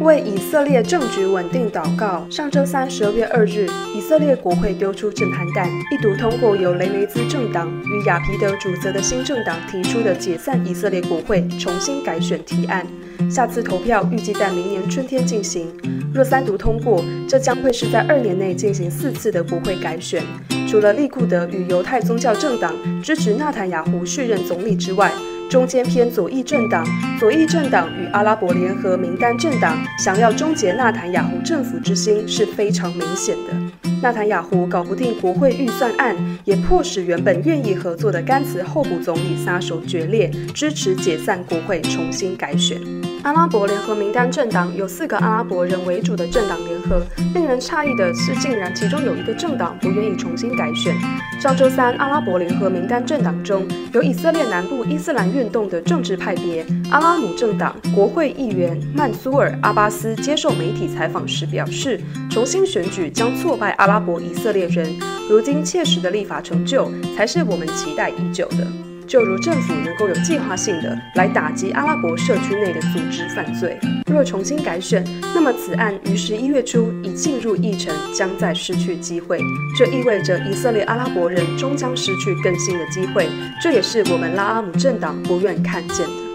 为以色列政局稳定祷告。上周三，十二月二日，以色列国会丢出震撼弹，一读通过由雷梅兹政党与亚皮德主责的新政党提出的解散以色列国会、重新改选提案。下次投票预计在明年春天进行。若三读通过，这将会是在二年内进行四次的国会改选。除了利库德与犹太宗教政党支持纳坦雅胡续任总理之外，中间偏左翼政党、左翼政党与阿拉伯联合名单政党想要终结纳坦雅胡政府之心是非常明显的。纳坦雅胡搞不定国会预算案，也迫使原本愿意合作的甘茨候补总理撒手决裂，支持解散国会，重新改选。阿拉伯联合名单政党有四个阿拉伯人为主的政党联合，令人诧异的是，竟然其中有一个政党不愿意重新改选。上周三，阿拉伯联合名单政党中有以色列南部伊斯兰运动的政治派别阿拉姆政党国会议员曼苏尔·阿巴斯接受媒体采访时表示，重新选举将挫败阿拉伯以色列人，如今切实的立法成就才是我们期待已久的。就如政府能够有计划性的来打击阿拉伯社区内的组织犯罪，若重新改选，那么此案于十一月初已进入议程，将再失去机会。这意味着以色列阿拉伯人终将失去更新的机会，这也是我们拉阿姆政党不愿看见的。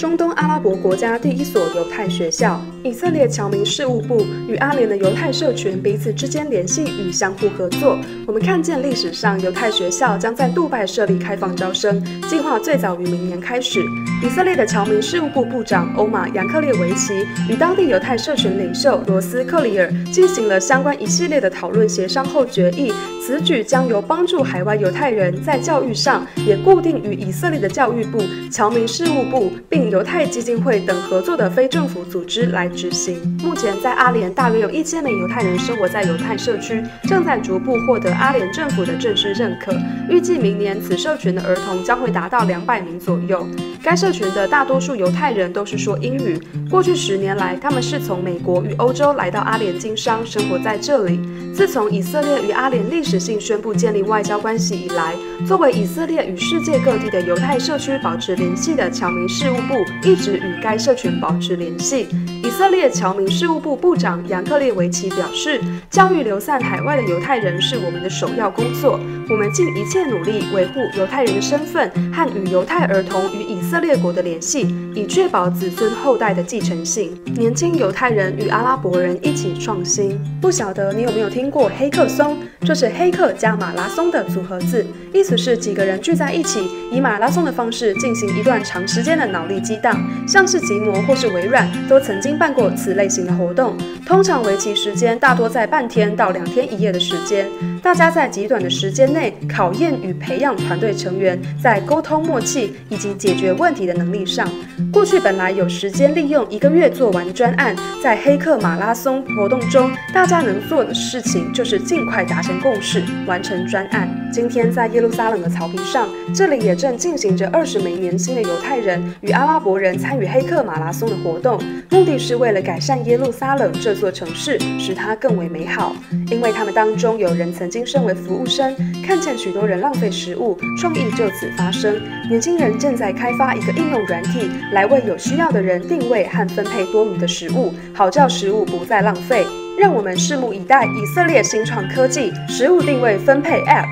中东阿拉伯国家第一所犹太学校，以色列侨民事务部与阿联的犹太社群彼此之间联系与相互合作。我们看见历史上犹太学校将在杜拜设立开放招生，计划最早于明年开始。以色列的侨民事务部部长欧玛·扬克列维奇与当地犹太社群领袖罗斯·克里尔进行了相关一系列的讨论协商后决议，此举将由帮助海外犹太人在教育上也固定与以色列的教育部、侨民事务部并。犹太基金会等合作的非政府组织来执行。目前，在阿联大约有一千名犹太人生活在犹太社区，正在逐步获得阿联政府的正式认可。预计明年，此社群的儿童将会达到两百名左右。该社群的大多数犹太人都是说英语。过去十年来，他们是从美国与欧洲来到阿联经商，生活在这里。自从以色列与阿联历史性宣布建立外交关系以来，作为以色列与世界各地的犹太社区保持联系的侨民事务部，一直与该社群保持联系。以色列侨民事务部部长杨克列维奇表示：“教育流散海外的犹太人是我们的首要工作，我们尽一切努力维护犹太人的身份和与犹太儿童与以。”色列国的联系，以确保子孙后代的继承性。年轻犹太人与阿拉伯人一起创新。不晓得你有没有听过黑客松？这是黑客加马拉松的组合字，意思是几个人聚在一起，以马拉松的方式进行一段长时间的脑力激荡。像是吉摩或是微软都曾经办过此类型的活动，通常为期时间大多在半天到两天一夜的时间。大家在极短的时间内考验与培养团队成员在沟通默契以及解决问题的能力上。过去本来有时间利用一个月做完专案，在黑客马拉松活动中，大家能做的事情就是尽快达成共识，完成专案。今天在耶路撒冷的草坪上，这里也正进行着二十名年轻的犹太人与阿拉国人参与黑客马拉松的活动，目的是为了改善耶路撒冷这座城市，使它更为美好。因为他们当中有人曾经身为服务生，看见许多人浪费食物，创意就此发生。年轻人正在开发一个应用软体，来为有需要的人定位和分配多余的食物，好叫食物不再浪费。让我们拭目以待，以色列新创科技食物定位分配 App。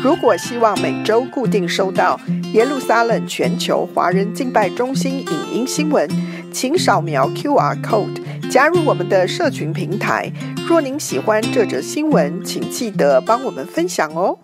如果希望每周固定收到耶路撒冷全球华人敬拜中心影音新闻，请扫描 QR Code 加入我们的社群平台。若您喜欢这则新闻，请记得帮我们分享哦。